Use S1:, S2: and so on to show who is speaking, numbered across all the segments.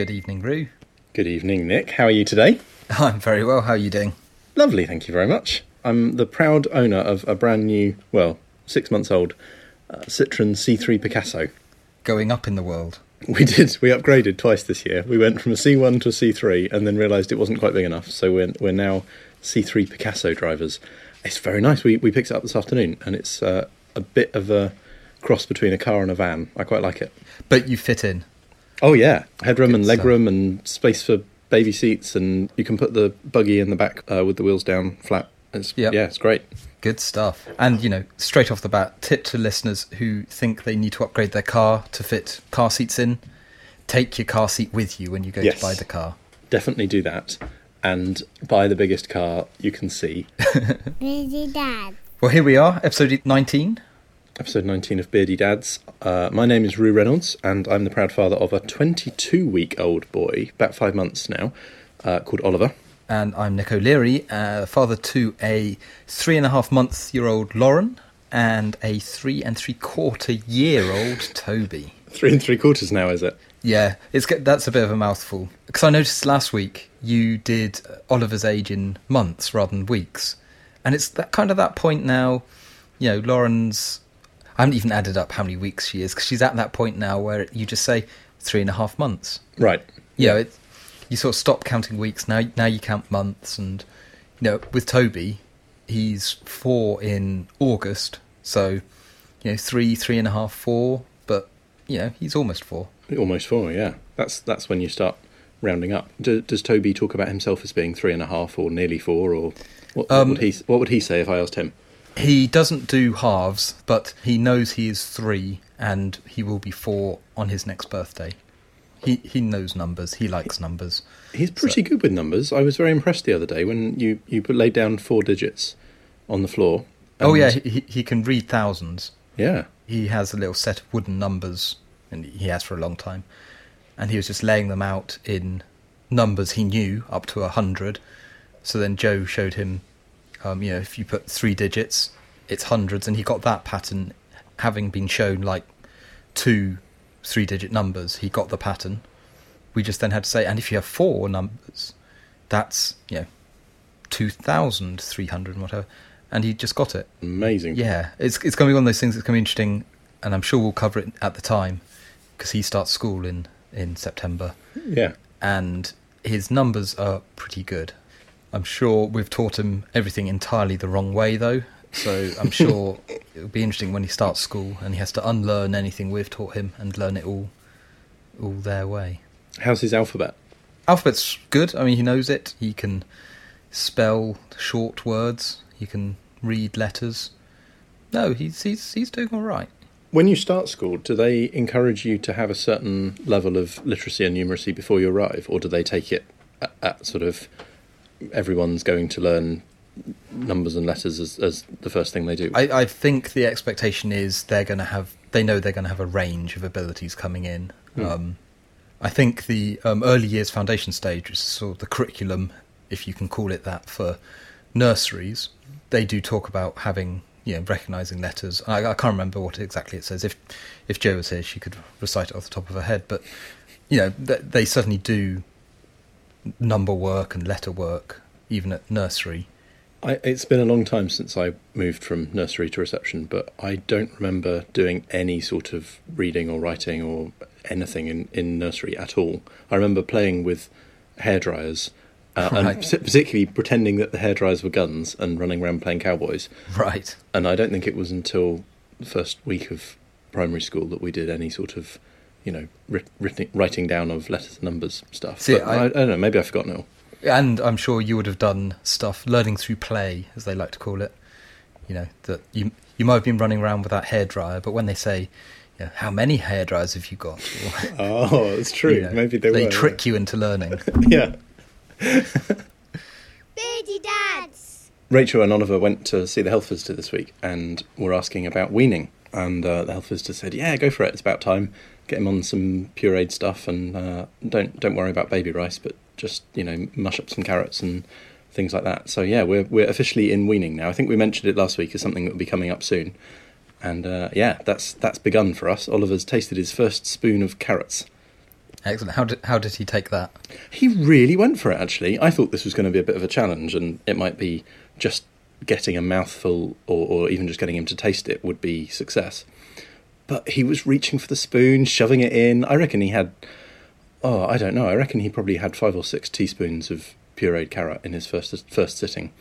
S1: Good evening, Roo.
S2: Good evening, Nick. How are you today?
S1: I'm very well. How are you doing?
S2: Lovely, thank you very much. I'm the proud owner of a brand new, well, six months old uh, Citroen C3 Picasso.
S1: Going up in the world.
S2: We did. We upgraded twice this year. We went from a C1 to a C3 and then realised it wasn't quite big enough. So we're, we're now C3 Picasso drivers. It's very nice. We, we picked it up this afternoon and it's uh, a bit of a cross between a car and a van. I quite like it.
S1: But you fit in.
S2: Oh, yeah. Headroom and
S1: Good stuff.
S2: legroom and space for baby seats. And you can put the buggy in the back uh, with the wheels down flat. It's,
S1: Yep.
S2: Yeah, it's great.
S1: Good stuff. And, you know, straight off the bat, tip to listeners who think they need to upgrade their car to fit car seats in take your car seat with you when you go
S2: Yes.
S1: to buy the car.
S2: definitely do that and buy the biggest car you can see.
S3: Busy Dad.
S1: Well, here we are, episode 19.
S2: Episode 19 of Beardy Dads. Uh, my name is Roo Reynolds, and I'm the proud father of a 22 week old boy, about five months now, uh, called Oliver.
S1: And I'm Nick O'Leary, uh, father to a three and a half month year old Lauren and a three and three quarter year old Toby.
S2: Three and three quarters now, is it?
S1: Yeah, it's that's a bit of a mouthful because I noticed last week you did Oliver's age in months rather than weeks, and it's that kind of that point now. You know, Lauren's. I haven't even added up how many weeks she is because she's at that point now where you just say three and a half months.
S2: Right.
S1: You know, it, you sort of stop counting weeks now. Now you count months, and you know, with Toby, he's four in August, so you know, three, three and a half, four, but you know, he's almost four.
S2: Almost four, yeah. That's that's when you start rounding up. Do, does Toby talk about himself as being three and a half or nearly four, or what, what
S1: Um,
S2: would he what would he say if I asked him?
S1: He doesn't do halves, but he knows he is three and he will be four on his next birthday. He he knows numbers. He likes numbers.
S2: He's pretty good with numbers. I was very impressed the other day when you you put, laid down four digits on the floor.
S1: Oh yeah, he he can read thousands.
S2: yeah.
S1: He has a little set of wooden numbers, and he has for a long time. And he was just laying them out in numbers he knew up to a hundred. So then Jo showed him, um, you know, if you put three digits, it's hundreds, and he got that pattern, having been shown like two three-digit numbers. He got the pattern. We just then had to say, and if you have four numbers, that's you know, two thousand three hundred and whatever. And he just got it.
S2: Amazing.
S1: Yeah, it's it's going to be one of those things that's going to be interesting, and I'm sure we'll cover it at the time because he starts school in in September,
S2: Yeah.
S1: and his numbers are pretty good. I'm sure we've taught him everything entirely the wrong way though, so I'm sure it'll be interesting when he starts school and he has to unlearn anything we've taught him and learn it all all their way.
S2: How's his alphabet?
S1: Alphabet's good. I mean, he knows it. He can spell short words. He can read letters. No, he's he's he's doing all right.
S2: When you start school, do they encourage you to have a certain level of literacy and numeracy before you arrive, or do they take it at, at sort of everyone's going to learn numbers and letters as, as the first thing they do?
S1: I, I think the expectation is they're going to have they know they're going to have a range of abilities coming in.
S2: Hmm.
S1: Um, I think the um, early years foundation stage is sort of the curriculum, if you can call it that, for nurseries. They do talk about having you know recognizing letters. I, I can't remember what exactly it says. If if Jo was here, she could recite it off the top of her head. But you know th- they certainly do number work and letter work even at nursery.
S2: I, it's been a long time since I moved from nursery to reception, but I don't remember doing any sort of reading or writing or anything in, in nursery at all. I remember playing with hairdryers. Uh,
S1: Right.
S2: and partic- particularly pretending that the hairdryers were guns and running around playing cowboys.
S1: Right.
S2: And I don't think it was until the first week of primary school that we did any sort of, you know, writ- writing, writing down of letters and numbers stuff.
S1: See,
S2: but
S1: I-
S2: I, I don't know, maybe I've forgotten it all.
S1: And I'm sure you would have done stuff learning through play, as they like to call it. You know that you you might have been running around with that hairdryer, but when they say, you know, "How many hairdryers have you got?" Or,
S2: Oh, it's true.
S1: you know,
S2: maybe they,
S1: they
S2: were.
S1: trick you into learning.
S2: Yeah.
S3: Beardy Dads.
S2: Rachel and Oliver went to see the health visitor this week and were asking about weaning. And uh, the health visitor said, "Yeah, go for it. It's about time. Get him on some pureed stuff, and uh, don't don't worry about baby rice, but just you know mush up some carrots and things like that." So yeah, we're we're officially in weaning now. I think we mentioned it last week as something that will be coming up soon. And uh, yeah, that's that's begun for us. Oliver's tasted his first spoon of carrots.
S1: Excellent. How did how did he take that?
S2: He really went for it, actually. I thought this was going to be a bit of a challenge, and it might be just getting a mouthful or, or even just getting him to taste it would be success. But he was reaching for the spoon, shoving it in. I reckon he had, oh, I don't know. I reckon he probably had five or six teaspoons of pureed carrot in his first first sitting.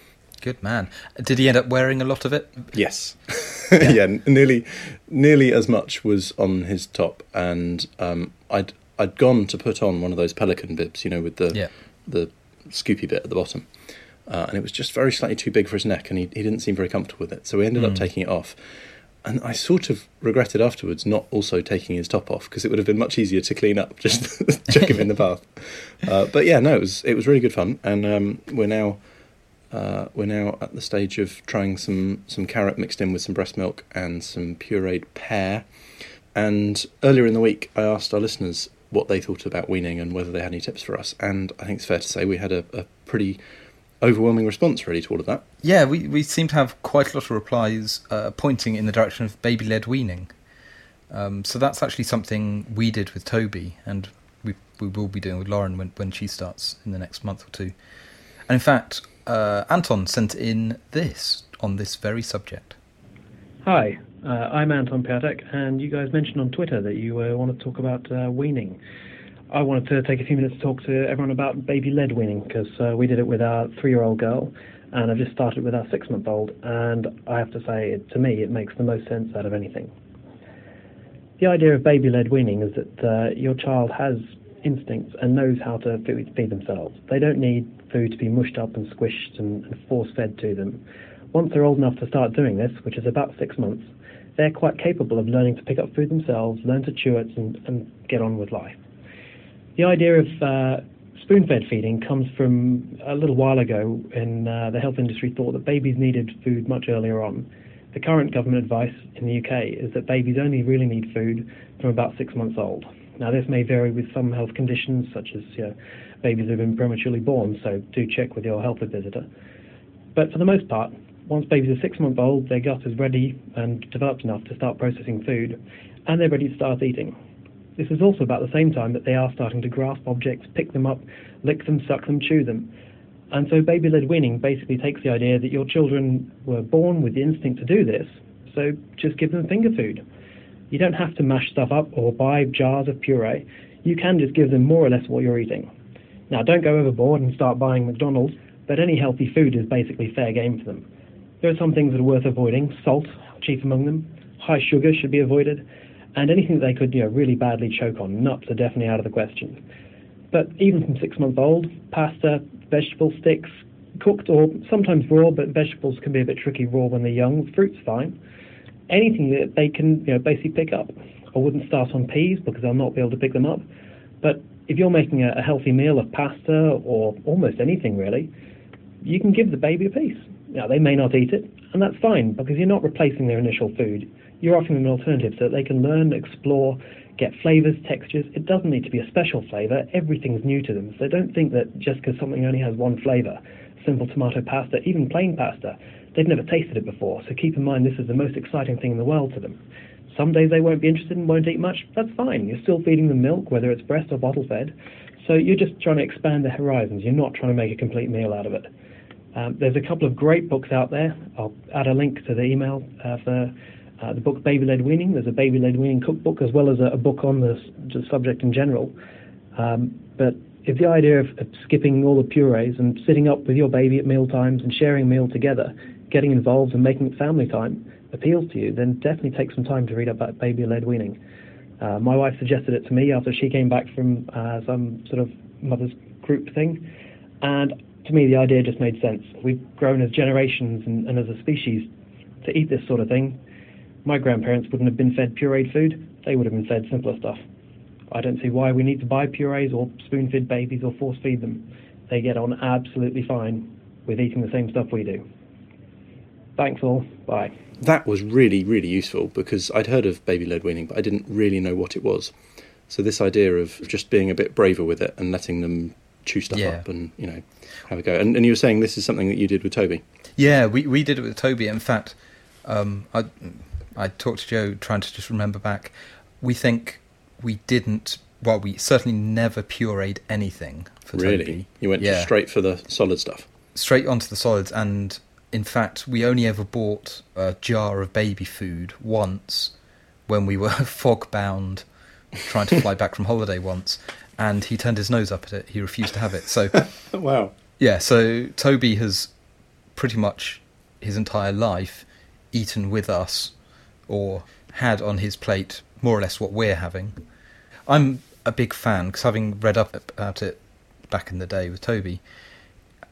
S1: Good man. Did he end up wearing a lot of it?
S2: Yes, yeah, nearly, nearly as much was on his top, and um, I'd I'd gone to put on one of those pelican bibs, you know, with the
S1: Yeah.
S2: the scoopy bit at the bottom, uh, and it was just very slightly too big for his neck, and he he didn't seem very comfortable with it, so we ended up taking it off. And I sort of regretted afterwards not also taking his top off because it would have been much easier to clean up, just chuck him in the bath. Uh, but yeah, no, it was it was really good fun, and um, we're now uh, we're now at the stage of trying some some carrot mixed in with some breast milk and some pureed pear. And earlier in the week, I asked our listeners what they thought about weaning and whether they had any tips for us. And I think it's fair to say we had a, a pretty overwhelming response really to all of that.
S1: Yeah, we, we seem to have quite a lot of replies uh, pointing in the direction of baby led weaning. Um, so that's actually something we did with Toby, and we we will be doing with Lauren when, when she starts in the next month or two. And in fact, uh, Anton sent in this on this very subject.
S4: Hi, uh, I'm Anton Piatek, and you guys mentioned on Twitter that you uh, want to talk about uh, weaning. I wanted to take a few minutes to talk to everyone about baby led weaning because uh, we did it with our three year old girl, and I've just started with our six month old, and I have to say, it, to me, it makes the most sense out of anything. The idea of baby led weaning is that uh, your child has instincts and knows how to feed themselves. They don't need food to be mushed up and squished and, and force fed to them. Once they're old enough to start doing this, which is about six months, they're quite capable of learning to pick up food themselves, learn to chew it, and, and get on with life. The idea of uh, spoon fed feeding comes from a little while ago when uh, the health industry thought that babies needed food much earlier on. The current government advice in the UK is that babies only really need food from about six months old. Now, this may vary with some health conditions, such as you know, babies who have been prematurely born, so do check with your health visitor. But for the most part, once babies are six months old, their gut is ready and developed enough to start processing food, and they're ready to start eating. This is also about the same time that they are starting to grasp objects, pick them up, lick them, suck them, chew them. And so baby led weaning basically takes the idea that your children were born with the instinct to do this, so just give them finger food. You don't have to mash stuff up or buy jars of puree. You can just give them more or less what you're eating. Now, don't go overboard and start buying McDonald's, but any healthy food is basically fair game for them. There are some things that are worth avoiding. Salt, chief among them. High sugar should be avoided. And anything they could, you know, really badly choke on. Nuts are definitely out of the question. But even from six months old, pasta, vegetable sticks, cooked or sometimes raw, but vegetables can be a bit tricky raw when they're young. Fruit's fine. Anything that they can, you know, basically pick up. I wouldn't start on peas because I'll not be able to pick them up. But if you're making a, a healthy meal of pasta or almost anything really, you can give the baby a piece. Now, they may not eat it, and that's fine because you're not replacing their initial food. You're offering them an alternative so that they can learn, explore, get flavors, textures. It doesn't need to be a special flavor. Everything's new to them. So don't think that just because something only has one flavor, simple tomato pasta, even plain pasta, they've never tasted it before. So keep in mind this is the most exciting thing in the world to them. Some days they won't be interested and won't eat much. That's fine. You're still feeding them milk, whether it's breast or bottle fed. So you're just trying to expand their horizons. You're not trying to make a complete meal out of it. Um, there's a couple of great books out there. I'll add a link to the email uh, for uh, the book Baby Led Weaning. There's a Baby Led Weaning cookbook as well as a, a book on the, subject in general. Um, but if the idea of, of skipping all the purees and sitting up with your baby at meal times and sharing a meal together, getting involved and making it family time appeals to you, then definitely take some time to read about Baby Led Weaning. Uh, my wife suggested it to me after she came back from uh, some sort of mother's group thing, and to me the idea just made sense. We've grown as generations and, and as a species to eat this sort of thing. My grandparents wouldn't have been fed pureed food; they would have been fed simpler stuff. I don't see why we need to buy purees or spoon feed babies or force feed them. They get on absolutely fine with eating the same stuff we do. Thanks all. Bye.
S2: That was really, really useful because I'd heard of baby led weaning, but I didn't really know what it was. So this idea of just being a bit braver with it and letting them chew stuff
S1: Yeah.
S2: up and you know have a go. And, and you were saying this is something that you did with Toby.
S1: Yeah, we we did it with Toby. In fact, um, I I talked to Jo trying to just remember back. We think we didn't well, we certainly never pureed anything for
S2: Really?
S1: Toby.
S2: You went
S1: yeah,
S2: straight for the solid stuff.
S1: straight onto the solids, and in fact, we only ever bought a jar of baby food once when we were fog bound, trying to fly back from holiday once, and he turned his nose up at it. He refused to have it. So.
S2: wow.
S1: Yeah, so Toby has pretty much his entire life eaten with us or had on his plate more or less what we're having. I'm a big fan because having read up about it back in the day with Toby,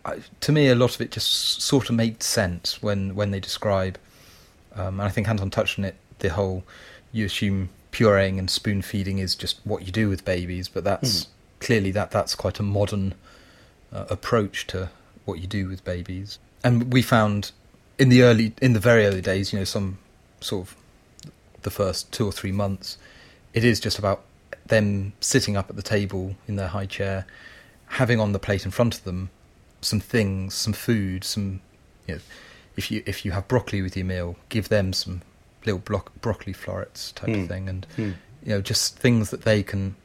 S1: I, to me a lot of it just sort of made sense when, when they describe, um, and I think Anton touched on it, the whole you assume pureeing and spoon feeding is just what you do with babies, but that's clearly that that's quite a modern uh, approach to what you do with babies. And we found in the early, in the very early days, you know, some sort of the first two or three months, it is just about them sitting up at the table in their high chair, having on the plate in front of them some things, some food, some, you know, if you if you have broccoli with your meal, give them some little blo- broccoli florets type
S2: Hmm.
S1: of thing, and
S2: Hmm.
S1: you know, just things that they can,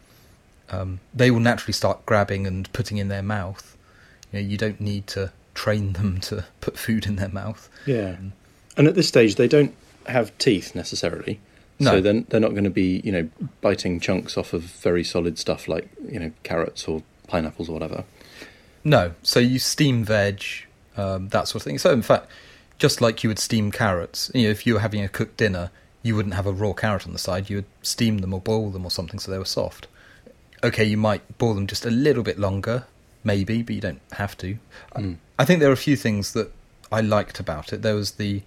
S1: um, they will naturally start grabbing and putting in their mouth. You know, you don't need to train them to put food in their mouth.
S2: Yeah. And at this stage, they don't have teeth necessarily.
S1: No.
S2: So then they're not going to be, you know, biting chunks off of very solid stuff like, you know, carrots or pineapples or whatever.
S1: No, so you steam veg, um, that sort of thing. So in fact, just like you would steam carrots, you know, if you were having a cooked dinner, you wouldn't have a raw carrot on the side. You would steam them or boil them or something so they were soft. Okay, you might boil them just a little bit longer, maybe, but you don't have to.
S2: Mm.
S1: I think there are a few things that I liked about it. There was the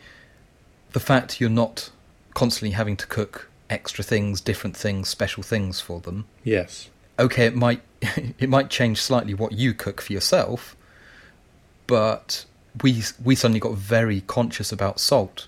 S1: the fact you're not constantly having to cook extra things, different things, special things for them.
S2: Yes.
S1: Okay, it might it might change slightly what you cook for yourself, but we we suddenly got very conscious about salt.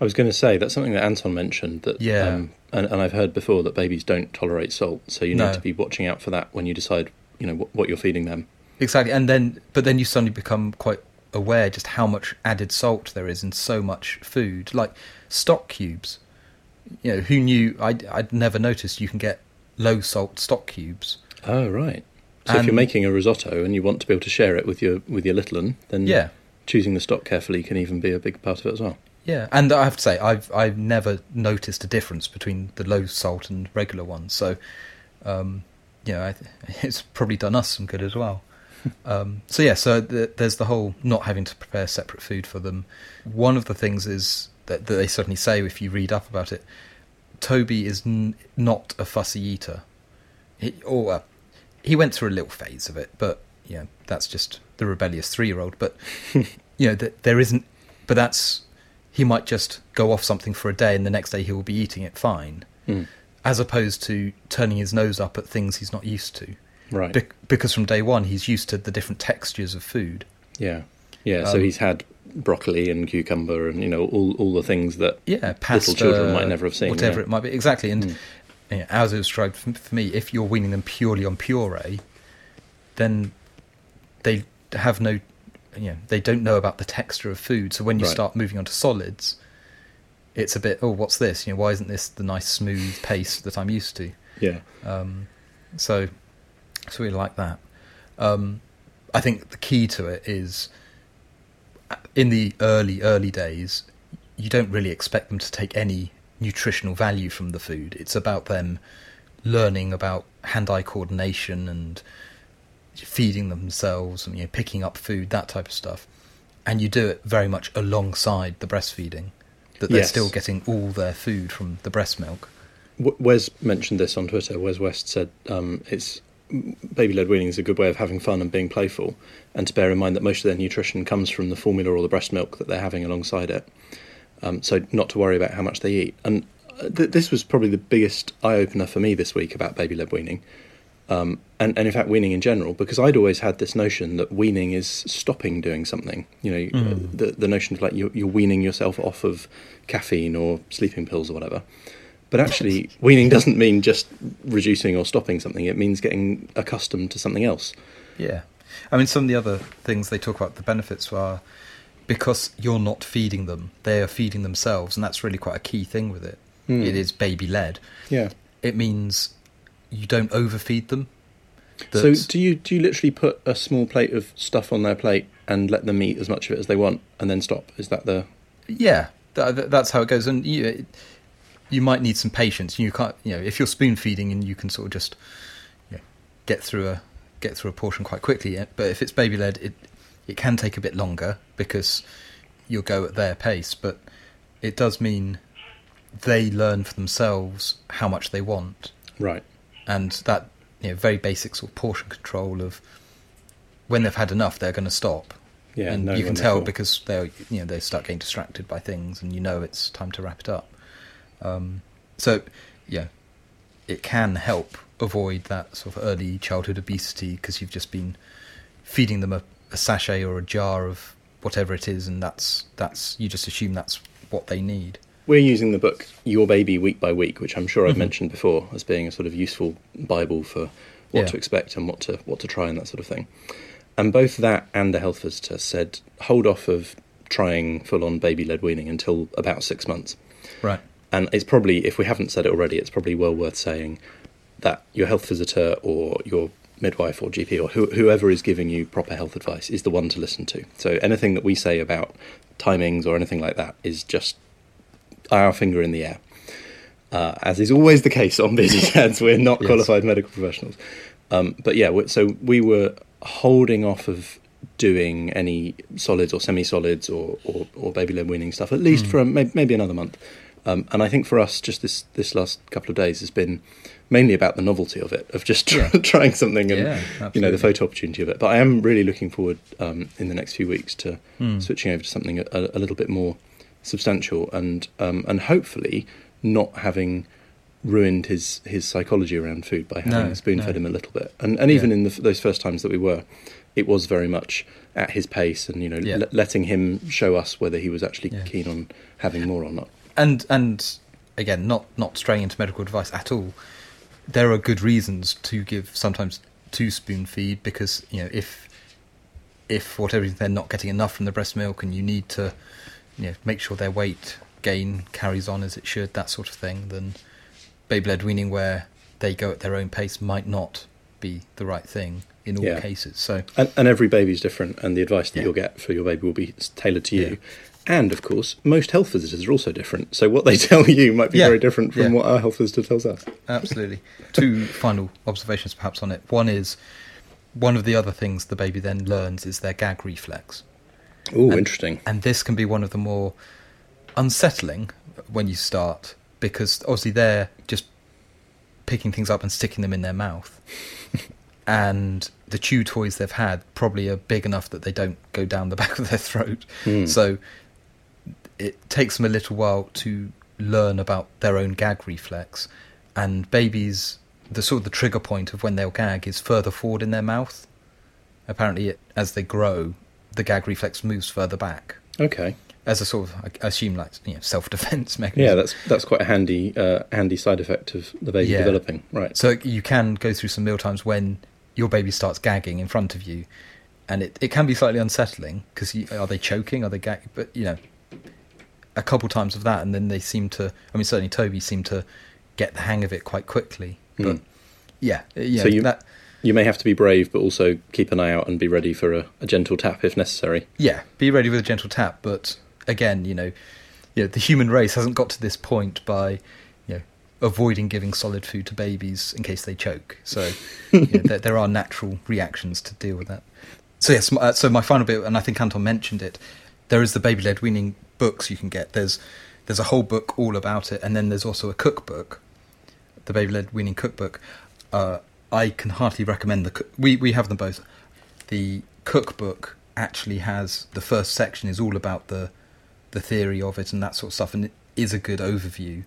S2: I was going to say that's something that Anton mentioned that,
S1: Yeah.
S2: um, and, and I've heard before that babies don't tolerate salt, so you
S1: No.
S2: need to be watching out for that when you decide, you know, what, what you're feeding them.
S1: Exactly, and then but then you suddenly become quite aware just how much added salt there is in so much food, like stock cubes. You know, who knew? I'd, I'd never noticed you can get low salt stock cubes.
S2: Oh, right. So if you're making a risotto and you want to be able to share it with your with your little one, then
S1: Yeah,
S2: choosing the stock carefully can even be a big part of it as well.
S1: yeah, and I have to say I've I've never noticed a difference between the low salt and regular ones. So, um, you know, I, it's probably done us some good as well. um, so yeah, so the, there's the whole not having to prepare separate food for them. One of the things is that, that they certainly say if you read up about it, Toby is n- not a fussy eater. He, or uh, he went through a little phase of it, but know that's just the rebellious three-year-old. But you know th- there isn't. But that's he might just go off something for a day, and the next day he will be eating it fine,
S2: Mm.
S1: as opposed to turning his nose up at things he's not used to.
S2: Right.
S1: Bec- because from day one he's used to the different textures of food.
S2: yeah. Yeah. so
S1: Um,
S2: he's had broccoli and cucumber and you know all all the things that
S1: Yeah, pasta,
S2: little children might never have seen.
S1: whatever
S2: yeah.
S1: it might be. Exactly, and
S2: Mm.
S1: you know, as it was described for me, if you're weaning them purely on puree, then they have no, you know, they don't know about the texture of food. So when you
S2: Right.
S1: start moving on to solids, it's a bit, oh, what's this? You know, why isn't this the nice smooth paste that I'm used to?
S2: Yeah.
S1: Um, so, so we like that. Um, I think the key to it is uh, in the early early days, you don't really expect them to take any nutritional value from the food. It's about them learning about hand-eye coordination and feeding themselves and you know, picking up food, that type of stuff. And you do it very much alongside the breastfeeding. That they're
S2: Yes.
S1: still getting all their food from the breast milk.
S2: Wes mentioned this on Twitter. Wes West said um, it's baby led weaning is a good way of having fun and being playful, and to bear in mind that most of their nutrition comes from the formula or the breast milk that they're having alongside it. Um, so not to worry about how much they eat. And uh, th- this was probably the biggest eye opener for me this week about baby led weaning. Um, and, and in fact, weaning in general, because I'd always had this notion that weaning is stopping doing something. You know,
S1: Mm.
S2: the the notion of like you're, you're weaning yourself off of caffeine or sleeping pills or whatever. But actually, weaning doesn't mean just reducing or stopping something. It means getting accustomed to something else.
S1: Yeah. I mean, some of the other things they talk about, the benefits are because you're not feeding them, they are feeding themselves, and that's really quite a key thing with it.
S2: Mm.
S1: It is baby led.
S2: Yeah.
S1: It means you don't overfeed them.
S2: So do you do you literally put a small plate of stuff on their plate and let them eat as much of it as they want and then stop? Is that the
S1: Yeah, that, that- that's how it goes. And you, you might need some patience. You can't, you know, if you're spoon feeding and you can sort of just you know, get through a get through a portion quite quickly. But if it's baby led, it it can take a bit longer because you'll go at their pace. But it does mean they learn for themselves how much they want,
S2: right?
S1: And that you know very basic sort of portion control of when they've had enough, they're going to stop
S2: Yeah,
S1: and
S2: knowing
S1: you can tell because they you know they start getting distracted by things, and you know it's time to wrap it up. Um, so yeah, it can help avoid that sort of early childhood obesity because you've just been feeding them a, a sachet or a jar of whatever it is, and that's that's you just assume that's what they need.
S2: We're using the book Your Baby Week by Week, which I'm sure I've
S1: Mhm.
S2: mentioned before as being a sort of useful bible for what
S1: Yeah.
S2: to expect and what to what to try and that sort of thing. And both that and the health visitor said hold off of trying full on baby led weaning until about six months.
S1: Right.
S2: And it's probably, if we haven't said it already, it's probably well worth saying that your health visitor or your midwife or GP or who, whoever is giving you proper health advice is the one to listen to. So anything that we say about timings or anything like that is just our finger in the air. Uh, as is always the case on busy dads, we're not
S1: Yes.
S2: qualified medical professionals. Um, but yeah, so we were holding off of doing any solids or semi-solids or, or, or baby led weaning stuff at least
S1: Mm.
S2: for maybe, maybe another month. Um, and I think for us, just this this last couple of days has been mainly about the novelty of it, of just
S1: Yeah.
S2: trying something and
S1: Yeah,
S2: you know the photo opportunity of it. But I am really looking forward um, in the next few weeks to
S1: Mm.
S2: switching over to something a, a little bit more substantial and um, and hopefully not having ruined his his psychology around food by having
S1: No,
S2: spoon fed
S1: no.
S2: him a little bit. And and even
S1: Yeah.
S2: in the, those first times that we were, it was very much at his pace and you know
S1: Yeah.
S2: le- letting him show us whether he was actually
S1: Yeah.
S2: keen on having more or not.
S1: and and again not not straying into medical advice at all there are good reasons to give sometimes two spoon feed because you know if if for whatever reason they're not getting enough from the breast milk and you need to you know make sure their weight gain carries on as it should that sort of thing then baby led weaning where they go at their own pace might not be the right thing in all
S2: Yeah.
S1: cases so
S2: And, and every baby's different, and the advice that
S1: Yeah.
S2: you'll get for your baby will be tailored to you.
S1: Yeah.
S2: And of course, most health visitors are also different. So what they tell you might be very different from what our health visitor tells us.
S1: Absolutely. Two final observations perhaps on it. One is one of the other things the baby then learns is their gag reflex.
S2: Oh, interesting.
S1: And this can be one of the more unsettling when you start because obviously they're just picking things up and sticking them in their mouth. and the chew toys they've had probably are big enough that they don't go down the back of their throat.
S2: Hmm.
S1: So it takes them a little while to learn about their own gag reflex. And babies, the sort of the trigger point of when they'll gag is further forward in their mouth. Apparently, it, as they grow, the gag reflex moves further back
S2: Okay.
S1: as a sort of, I assume, like you know, self-defense mechanism.
S2: Yeah, that's that's quite a handy uh, handy side effect of the baby
S1: Yeah.
S2: developing. Right.
S1: So you can go through some meal times when your baby starts gagging in front of you, and it, it can be slightly unsettling because are they choking? Are they gagging? But you know, a couple times of that, and then they seem to. I mean, certainly Toby seemed to get the hang of it quite quickly. But
S2: Hmm.
S1: yeah, yeah,
S2: So you-
S1: that
S2: You may have to be brave, but also keep an eye out and be ready for a, a gentle tap if necessary.
S1: yeah, be ready with a gentle tap. But again, you know, you know, the human race hasn't got to this point by you know avoiding giving solid food to babies in case they choke. So you know, there, there are natural reactions to deal with that. So yes, uh, so my final bit, and I think Anton mentioned it. There is the baby led weaning books you can get. There's there's a whole book all about it, and then there's also a cookbook, the baby led weaning cookbook. Uh, I can heartily recommend the. We we have them both. The cookbook actually has the first section is all about the the theory of it and that sort of stuff, and it is a good overview.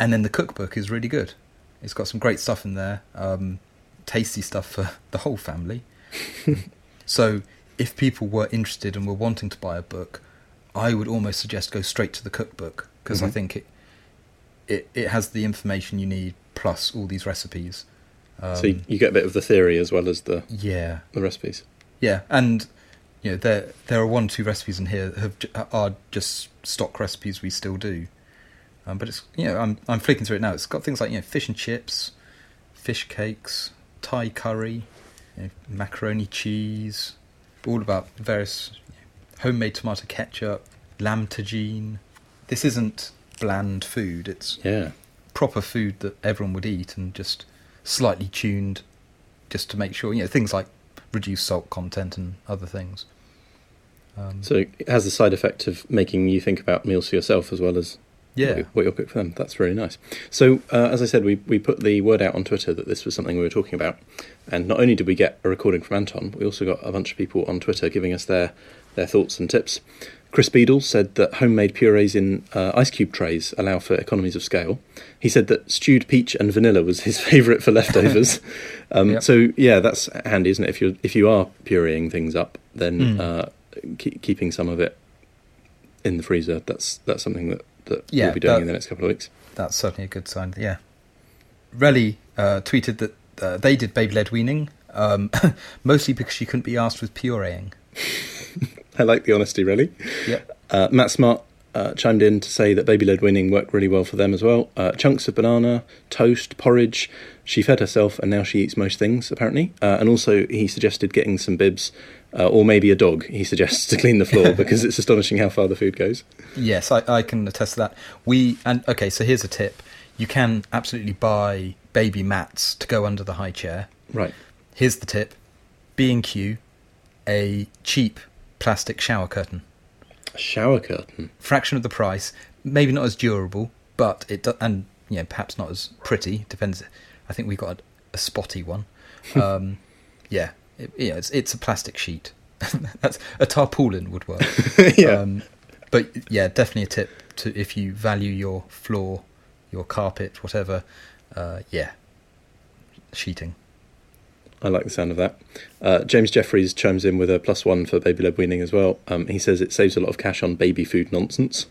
S1: And then the cookbook is really good. It's got some great stuff in there, um, tasty stuff for the whole family. so, if people were interested and were wanting to buy a book, I would almost suggest go straight to the cookbook because I
S2: Mhm.
S1: think it, it it has the information you need plus all these recipes. Um,
S2: so you, get a bit of the theory as well as the,
S1: yeah,
S2: the recipes.
S1: yeah, and you know there there are one or two recipes in here that have are just stock recipes we still do, um, but it's you know I'm I'm flicking through it now. It's got things like you know fish and chips, fish cakes, Thai curry, you know, macaroni cheese, all about various you know, homemade tomato ketchup, lamb tagine. This isn't bland food. It's
S2: Yeah.
S1: proper food that everyone would eat and just slightly tuned just to make sure, you know, things like reduced salt content and other things. Um,
S2: So it has the side effect of making you think about meals for yourself as well as
S1: yeah.
S2: what you'll cook for them. That's really nice. So, uh, as I said, we, we put the word out on Twitter that this was something we were talking about. And not only did we get a recording from Anton, we also got a bunch of people on Twitter giving us their, their thoughts and tips. Chris Beadle said that homemade purees in uh, ice cube trays allow for economies of scale. He said that stewed peach and vanilla was his favourite for leftovers. um,
S1: Yep.
S2: So yeah, that's handy, isn't it? If you if you are pureeing things up, then
S1: Mm.
S2: uh, keep, keeping some of it in the freezer. That's that's something that, that
S1: Yeah,
S2: we'll be doing
S1: that-
S2: in the next couple of weeks.
S1: That's certainly a good sign. Yeah. Relly uh, tweeted that uh, they did baby led weaning, um, mostly because she couldn't be asked with pureeing.
S2: I like the honesty, really.
S1: Yep.
S2: Uh, Matt Smart uh, chimed in to say that baby led winning worked really well for them as well. Uh, chunks of banana, toast, porridge. She fed herself and now she eats most things, apparently. Uh, and also, he suggested getting some bibs uh, or maybe a dog, he suggests, to clean the floor because it's astonishing how far the food goes.
S1: Yes, I, I can attest to that. We and okay, so here's a tip: you can absolutely buy baby mats to go under the high chair.
S2: Right.
S1: Here's the tip: B and Q, a cheap plastic shower curtain,
S2: A shower curtain.
S1: fraction of the price, maybe not as durable, but it do, and you know perhaps not as pretty. Depends. I think we got a, a spotty one. Um, yeah, it, yeah, it's it's a plastic sheet. That's a tarpaulin would work.
S2: yeah.
S1: Um, but yeah, definitely a tip to if you value your floor, your carpet, whatever. Uh, yeah, sheeting.
S2: I like the sound of that. Uh, James Jeffries chimes in with a plus one for baby led weaning as well. Um, he says it saves a lot of cash on baby food nonsense.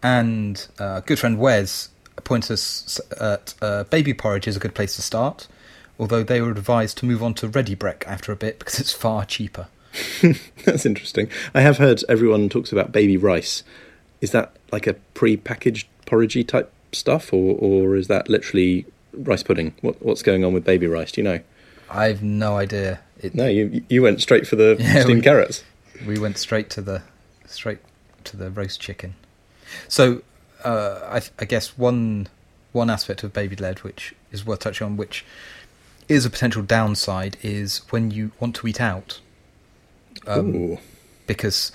S1: And uh, good friend Wes points us at uh, baby porridge is a good place to start. Although they were advised to move on to Ready Brek after a bit because it's far cheaper.
S2: That's interesting. I have heard everyone talks about baby rice. Is that like a pre-packaged porridgey type stuff, or or is that literally rice pudding? What what's going on with baby rice? Do you know?
S1: I've no idea. It,
S2: No, you you went straight for the
S1: Yeah,
S2: steamed
S1: we-
S2: carrots.
S1: we went straight to the straight to the roast chicken. So uh, I, I guess one one aspect of baby led which is worth touching on, which is a potential downside, is when you want to eat out, um, because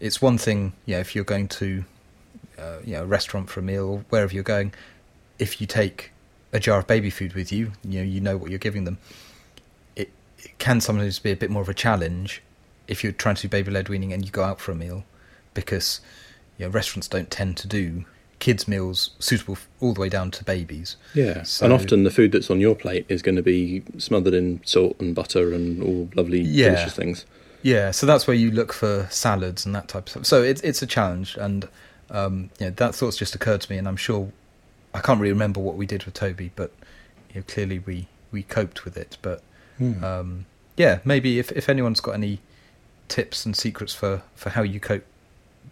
S1: it's one thing, you know, if you're going to uh, you know a restaurant for a meal or wherever you're going, if you take a jar of baby food with you, you know you know what you're giving them. It, can sometimes be a bit more of a challenge if you're trying to do baby led weaning and you go out for a meal, because you know restaurants don't tend to do kids meals suitable all the way down to babies.
S2: Yeah,
S1: So-
S2: and often the food that's on your plate is going to be smothered in salt and butter and all lovely
S1: Yeah.
S2: delicious things.
S1: Yeah, so that's where you look for salads and that type of stuff. So it's it's a challenge, and um, you know, that thought's just occurred to me, and I'm sure I can't really remember what we did with Toby, but you know, clearly we we coped with it. But
S2: Hmm.
S1: um, yeah, maybe if if anyone's got any tips and secrets for for how you cope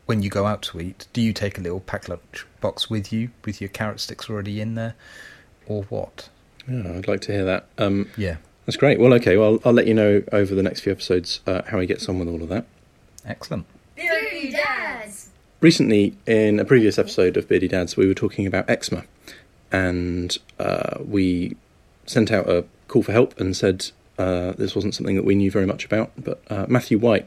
S1: when you go out to eat, do you take a little pack lunch box with you with your carrot sticks already in there, or what?
S2: Yeah, I'd like to hear that. Um,
S1: Yeah,
S2: that's great. Well, okay. Well, I'll let you know over the next few episodes uh, how he gets on with all of that.
S1: excellent.
S3: Beardy Dads.
S2: Recently, in a previous episode of Beardy Dads, we were talking about eczema, and uh, we sent out a call for help and said uh, this wasn't something that we knew very much about. But uh, Matthew White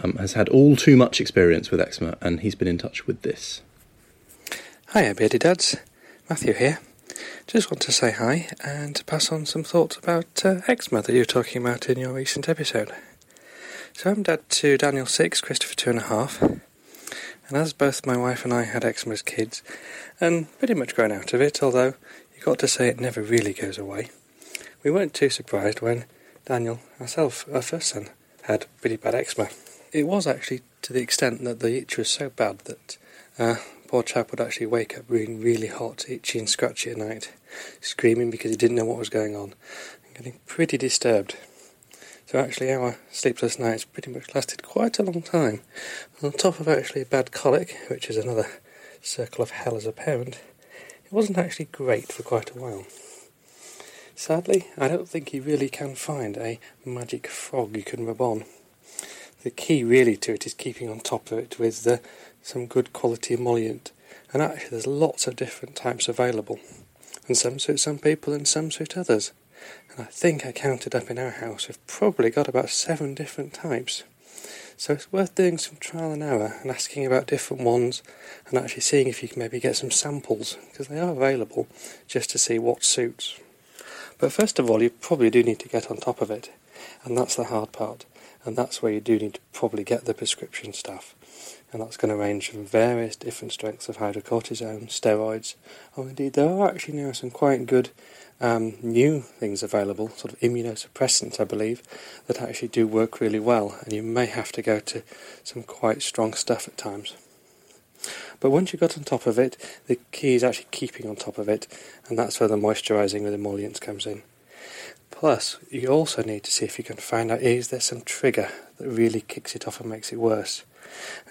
S2: um, has had all too much experience with eczema, and he's been in touch with this.
S5: Hiya, Beardy Dads. Matthew here. Just want to say hi and pass on some thoughts about uh, eczema that you were talking about in your recent episode. So I'm dad to Daniel six, Christopher two and a half, and as both my wife and I had eczema as kids, and pretty much grown out of it, although you've got to say it never really goes away, we weren't too surprised when Daniel, ourselves, our first son, had pretty bad eczema. It was actually to the extent that the itch was so bad that uh, poor chap would actually wake up being really hot, itchy and scratchy at night, screaming because he didn't know what was going on, and getting pretty disturbed. So actually our sleepless nights pretty much lasted quite a long time. On top of actually a bad colic, which is another circle of hell as a parent, it wasn't actually great for quite a while. Sadly, I don't think you really can find a magic frog you can rub on. The key really to it is keeping on top of it with uh, some good quality emollient. And actually, there's lots of different types available. And some suit some people and some suit others. And I think I counted up in our house, we've probably got about seven different types. So it's worth doing some trial and error and asking about different ones and actually seeing if you can maybe get some samples, because they are available, just to see what suits. But first of all, you probably do need to get on top of it, and that's the hard part. And that's where you do need to probably get the prescription stuff. And that's going to range from various different strengths of hydrocortisone, steroids, or indeed there are actually now some quite good um, new things available, sort of immunosuppressants, I believe, that actually do work really well. And you may have to go to some quite strong stuff at times. But once you've got on top of it, the key is actually keeping on top of it, and that's where the moisturising with emollients comes in. Plus, you also need to see if you can find out is there some trigger that really kicks it off and makes it worse.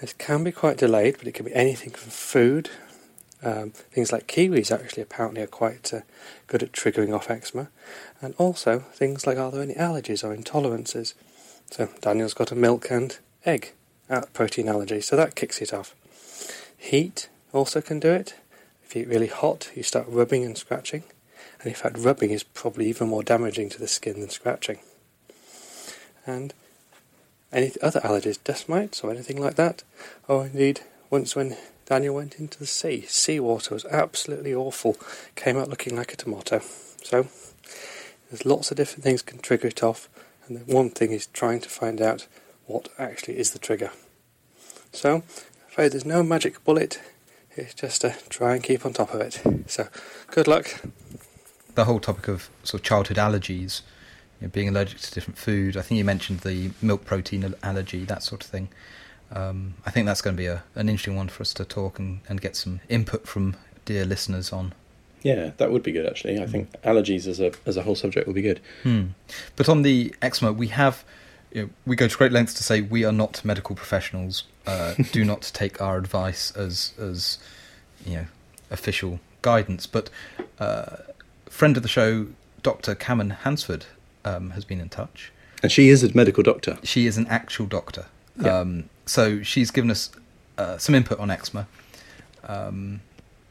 S5: It can be quite delayed, but it can be anything from food. Um, things like kiwis actually apparently are quite uh, good at triggering off eczema, and also things like are there any allergies or intolerances. So Daniel's got a milk and egg protein allergy, so that kicks it off. Heat also can do it. If you get really hot, you start rubbing and scratching. And in fact, rubbing is probably even more damaging to the skin than scratching. And any other allergies, dust mites or anything like that. Or indeed, once when Daniel went into the sea, seawater was absolutely awful. Came out looking like a tomato. So, there's lots of different things can trigger it off. And the one thing is trying to find out what actually is the trigger. So, afraid there's no magic bullet. It's just to try and keep on top of it. So, good luck.
S1: The whole topic of sort of childhood allergies, you know, being allergic to different food. I think you mentioned the milk protein allergy, that sort of thing. Um, I think that's going to be a, an interesting one for us to talk and, and get some input from dear listeners on.
S2: Yeah, that would be good actually. I think allergies as a as a whole subject would be good.
S1: Hmm. But on the eczema, we have you know, we go to great lengths to say we are not medical professionals. Uh, do not take our advice as as you know official guidance. But uh, friend of the show, Dr. Cameron Hansford, um, has been in touch.
S2: And she is a medical doctor.
S1: She is an actual doctor.
S2: Yeah.
S1: Um, so she's given us uh, some input on eczema. Um,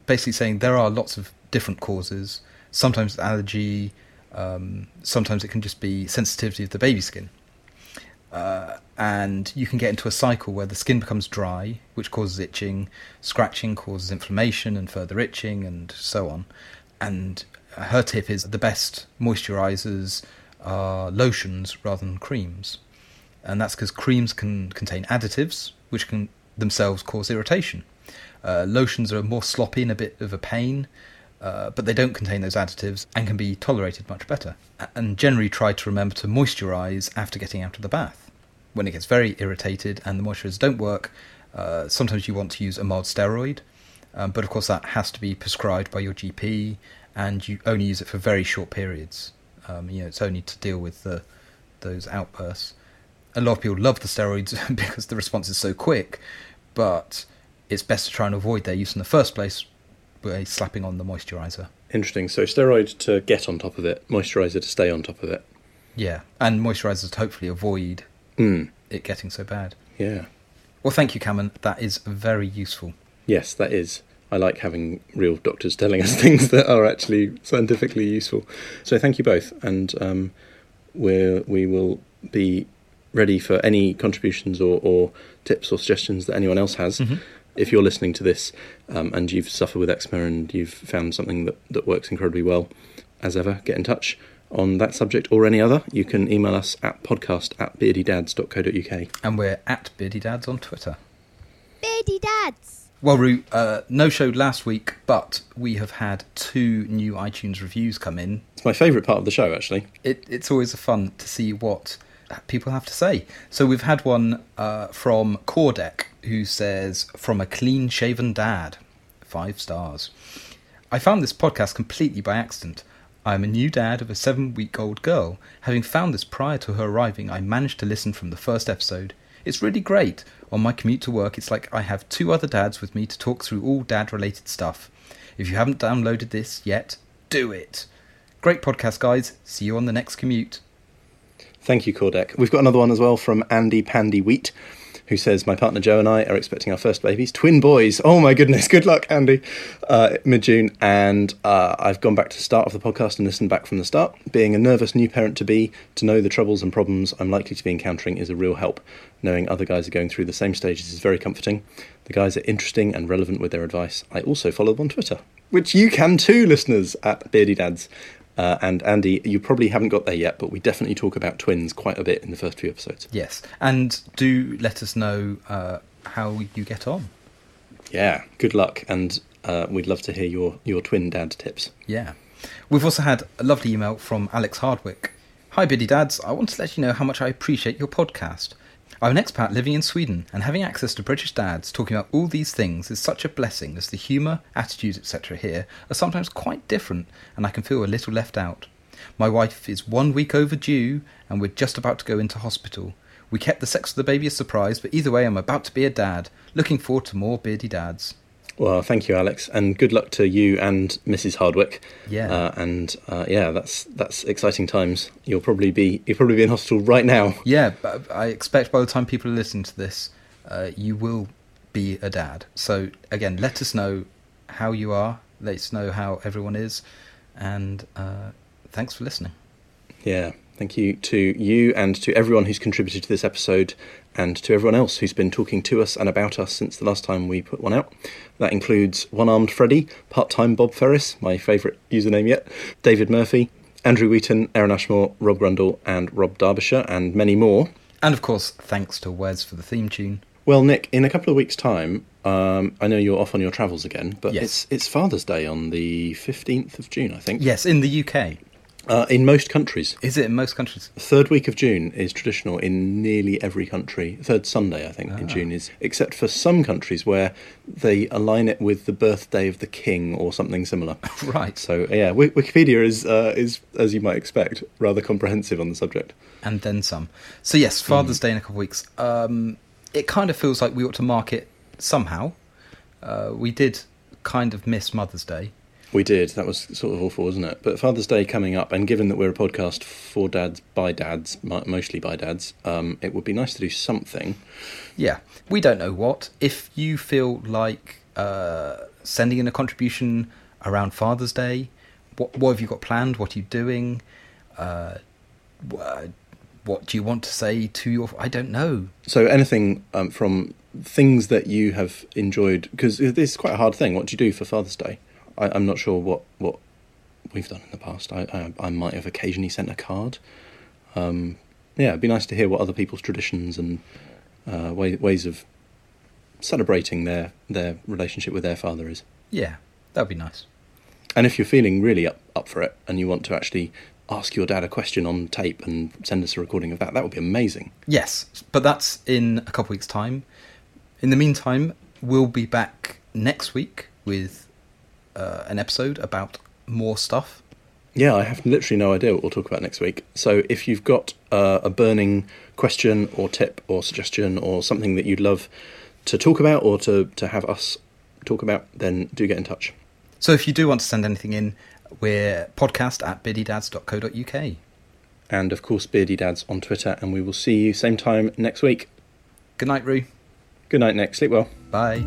S1: basically saying there are lots of different causes. Sometimes it's allergy. Um, sometimes it can just be sensitivity of the baby skin. Uh, and you can get into a cycle where the skin becomes dry, which causes itching, scratching causes inflammation and further itching, and so on. And her tip is the best moisturizers are lotions rather than creams. And that's because creams can contain additives, which can themselves cause irritation. Uh, lotions are more sloppy and a bit of a pain, uh, but they don't contain those additives and can be tolerated much better. And generally try to remember to moisturize after getting out of the bath. When it gets very irritated and the moisturizers don't work, uh, sometimes you want to use a mild steroid, um, but of course that has to be prescribed by your GP, and you only use it for very short periods. Um, you know, it's only to deal with the, those outbursts. A lot of people love the steroids because the response is so quick, but it's best to try and avoid their use in the first place by slapping on the moisturizer.
S2: Interesting. So steroid to get on top of it, moisturizer to stay on top of it.
S1: Yeah, and moisturizers to hopefully avoid
S2: Mm.
S1: it getting so bad.
S2: Yeah.
S1: Well, thank you, Cameron. That is very useful.
S2: Yes, that is. I like having real doctors telling us things that are actually scientifically useful. So thank you both, and um, we we will be ready for any contributions or, or tips or suggestions that anyone else has.
S1: Mhm.
S2: If you're listening to this um, and you've suffered with eczema and you've found something that, that works incredibly well, as ever, get in touch on that subject or any other. You can email us at podcast at beardydads.co.uk.
S1: And we're at Beardy Dads on Twitter.
S3: Beardy Dads.
S1: Well, Roo, uh, no show last week, but we have had two new iTunes reviews come in.
S2: It's my favourite part of the show, actually.
S1: It, it's always fun to see what people have to say. So we've had one uh, from Cordek who says, From a clean shaven dad, five stars. I found this podcast completely by accident. I am a new dad of a seven week old girl. Having found this prior to her arriving, I managed to listen from the first episode. It's really great. On my commute to work, it's like I have two other dads with me to talk through all dad related stuff. If you haven't downloaded this yet, do it. Great podcast, guys. See you on the next commute.
S2: Thank you, Cordec. We've got another one as well from Andy Pandy Wheat, who says, My partner Joe and I are expecting our first babies, twin boys. Oh my goodness, good luck, Andy. Uh, Mid June, and uh, I've gone back to the start of the podcast and listened back from the start. Being a nervous new parent to be, to know the troubles and problems I'm likely to be encountering is a real help. Knowing other guys are going through the same stages is very comforting. The guys are interesting and relevant with their advice. I also follow them on Twitter, which you can too, listeners, at Beardy Dads. Uh, and Andy, you probably haven't got there yet, but we definitely talk about twins quite a bit in the first few episodes.
S1: Yes, and do let us know uh, how you get on.
S2: Yeah, good luck, and uh, we'd love to hear your, your twin dad tips.
S1: Yeah. We've also had a lovely email from Alex Hardwick. Hi, Beardy Dads. I want to let you know how much I appreciate your podcast. I'm an expat living in Sweden, and having access to British dads talking about all these things is such a blessing as the humour, attitudes, etc. here are sometimes quite different, and I can feel a little left out. My wife is one week overdue, and we're just about to go into hospital. We kept the sex of the baby a surprise, but either way, I'm about to be a dad. Looking forward to more beardy dads.
S2: Well, thank you, Alex, and good luck to you and Mrs. Hardwick.
S1: Yeah.
S2: uh, and uh, yeah, that's that's exciting times. You'll probably be you'll probably be in hospital right now.
S1: Yeah, but I expect by the time people are listening to this, uh, you will be a dad. So again, let us know how you are. Let us know how everyone is, and uh, thanks for listening.
S2: Yeah, thank you to you and to everyone who's contributed to this episode, and to everyone else who's been talking to us and about us since the last time we put one out. That includes One Armed Freddy, Part Time Bob Ferris, my favourite username yet, David Murphy, Andrew Wheaton, Aaron Ashmore, Rob Grundle, and Rob Derbyshire, and many more.
S1: And of course, thanks to Wes for the theme tune.
S2: Well, Nick, in a couple of weeks' time, um, I know you're off on your travels again, but
S1: Yes.
S2: it's it's Father's Day on the fifteenth of June, I think.
S1: Yes, in the UK.
S2: Uh, in most countries,
S1: Is it in most countries?
S2: third week of June is traditional in nearly every country. Third Sunday, I think, in
S1: Ah.
S2: June is, except for some countries where they align it with the birthday of the king or something similar.
S1: Right.
S2: So yeah, Wi- Wikipedia is uh, is as you might expect rather comprehensive on the subject.
S1: and then some. So yes, Father's Day in a couple of weeks. Um, it kind of feels like we ought to mark it somehow. Uh, we did kind of miss Mother's Day.
S2: We did. That was sort of awful, wasn't it? But Father's Day coming up, and given that we're a podcast for dads by dads, mostly by dads, um, it would be nice to do something.
S1: Yeah, we don't know what. If you feel like uh, sending in a contribution around Father's Day, what, what have you got planned? What are you doing? Uh, wh- what do you want to say to your? I don't know.
S2: So anything um, from things that you have enjoyed, because this is quite a hard thing. What do you do for Father's Day? I, I'm not sure what, what we've done in the past. I, I, I might have occasionally sent a card. Um, yeah, it'd be nice to hear what other people's traditions and uh, way, ways of celebrating their, their relationship with their father is.
S1: Yeah, that'd be nice.
S2: And if you're feeling really up, up for it and you want to actually ask your dad a question on tape and send us a recording of that, that would be amazing.
S1: Yes, but that's in a couple weeks' time. In the meantime, we'll be back next week with uh, an episode about more stuff.
S2: Yeah, I have literally no idea what we'll talk about next week. So if you've got uh, a burning question or tip or suggestion or something that you'd love to talk about or to, to have us talk about, then do get in touch.
S1: So if you do want to send anything in, we're podcast at beardydads.co.uk.
S2: And of course, Beardy Dads on Twitter, and we will see you same time next week.
S1: Good night, Roo.
S2: Good night, Nick. Sleep well.
S1: Bye.